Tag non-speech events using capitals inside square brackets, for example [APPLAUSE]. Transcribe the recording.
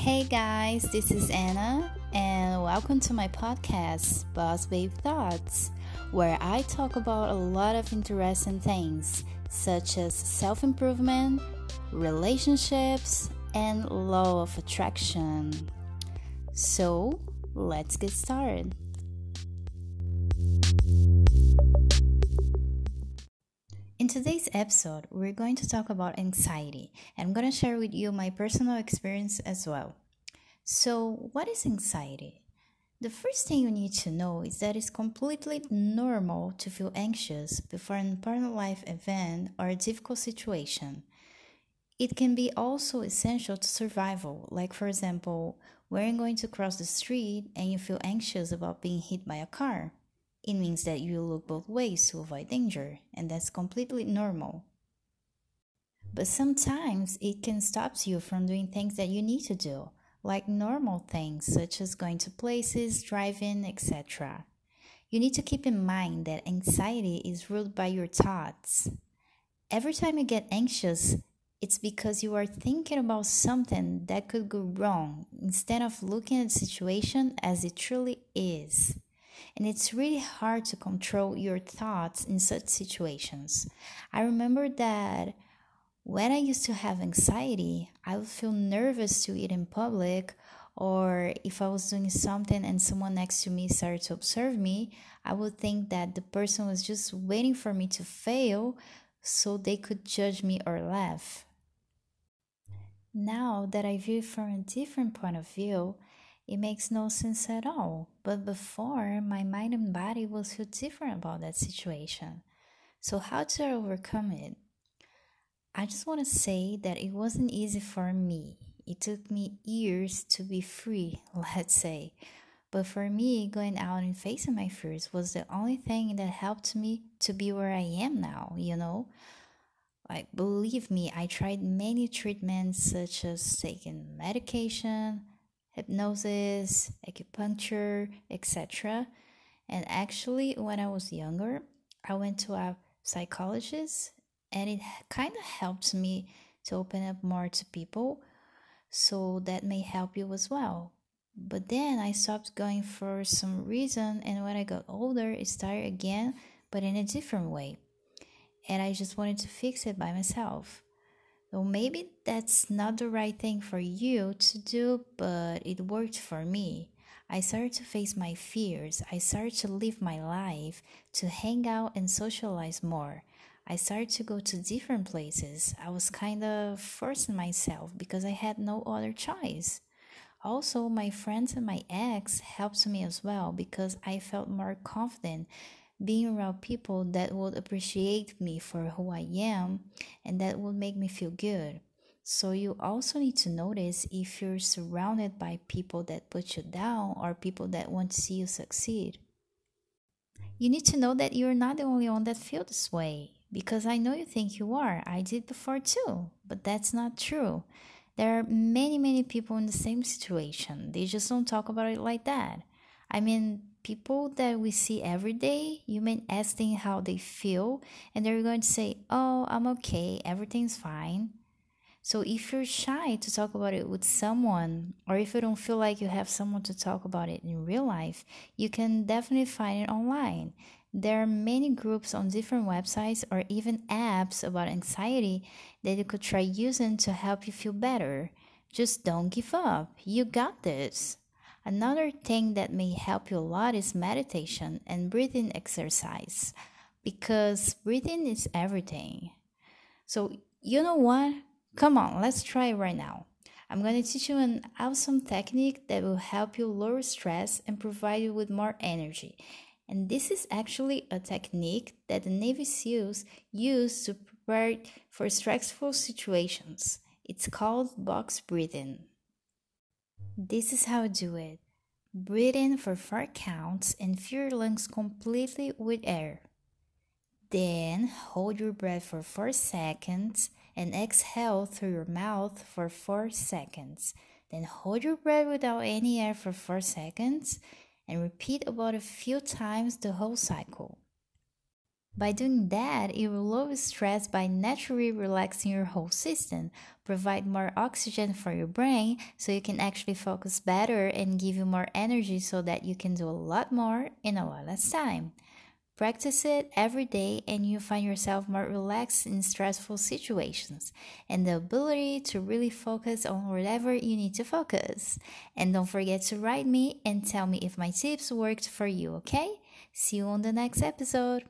Hey guys, this is Anna, and welcome to my podcast, Boss Babe Thoughts, where I talk about a lot of interesting things such as self improvement, relationships, and law of attraction. So, let's get started. In today's episode, we're going to talk about anxiety, and I'm going to share with you my personal experience as well. So, what is anxiety? The first thing you need to know is that it's completely normal to feel anxious before an important life event or a difficult situation. It can be also essential to survival, like, for example, when you're going to cross the street and you feel anxious about being hit by a car. It means that you look both ways to avoid danger, and that's completely normal. But sometimes it can stop you from doing things that you need to do, like normal things such as going to places, driving, etc. You need to keep in mind that anxiety is ruled by your thoughts. Every time you get anxious, it's because you are thinking about something that could go wrong instead of looking at the situation as it truly is and it's really hard to control your thoughts in such situations. I remember that when I used to have anxiety, I would feel nervous to eat in public, or if I was doing something and someone next to me started to observe me, I would think that the person was just waiting for me to fail so they could judge me or laugh. Now that I view it from a different point of view, it makes no sense at all. But before, my mind and body will feel different about that situation. So, how to overcome it? I just want to say that it wasn't easy for me. It took me years to be free, [LAUGHS] let's say. But for me, going out and facing my fears was the only thing that helped me to be where I am now, you know? Like, believe me, I tried many treatments such as taking medication, hypnosis, acupuncture, etc. And actually, when I was younger, I went to a psychologist and it kind of helped me to open up more to people. So that may help you as well. But then I stopped going for some reason, and when I got older, it started again, but in a different way. And I just wanted to fix it by myself. So maybe that's not the right thing for you to do, but it worked for me. I started to face my fears. I started to live my life, to hang out and socialize more. I started to go to different places. I was kind of forcing myself because I had no other choice. Also, my friends and my ex helped me as well because I felt more confident being around people that would appreciate me for who I am and that would make me feel good. So, you also need to notice if you're surrounded by people that put you down or people that want to see you succeed. You need to know that you're not the only one that feels this way because I know you think you are. I did before too, but that's not true. There are many, many people in the same situation. They just don't talk about it like that. I mean, people that we see every day, you may ask them how they feel, and they're going to say, Oh, I'm okay, everything's fine. So if you're shy to talk about it with someone, or if you don't feel like you have someone to talk about it in real life, you can definitely find it online. There are many groups on different websites or even apps about anxiety that you could try using to help you feel better. Just don't give up. You got this. Another thing that may help you a lot is meditation and breathing exercise because breathing is everything. So, you know what? Come on, let's try right now. I'm going to teach you an awesome technique that will help you lower stress and provide you with more energy. And this is actually a technique that the Navy SEALs use to prepare for stressful situations. It's called box breathing. This is how I do it. Breathe in for 4 counts and fill your lungs completely with air. Then hold your breath for 4 seconds and exhale through your mouth for 4 seconds. Then hold your breath without any air for 4 seconds and repeat about a few times the whole cycle. By doing that, it will lower stress by naturally relaxing your whole system, provide more oxygen for your brain so you can actually focus better and give you more energy so that you can do a lot more in a lot less time. Practice it every day, and you find yourself more relaxed in stressful situations and the ability to really focus on whatever you need to focus. And don't forget to write me and tell me if my tips worked for you, okay? See you on the next episode.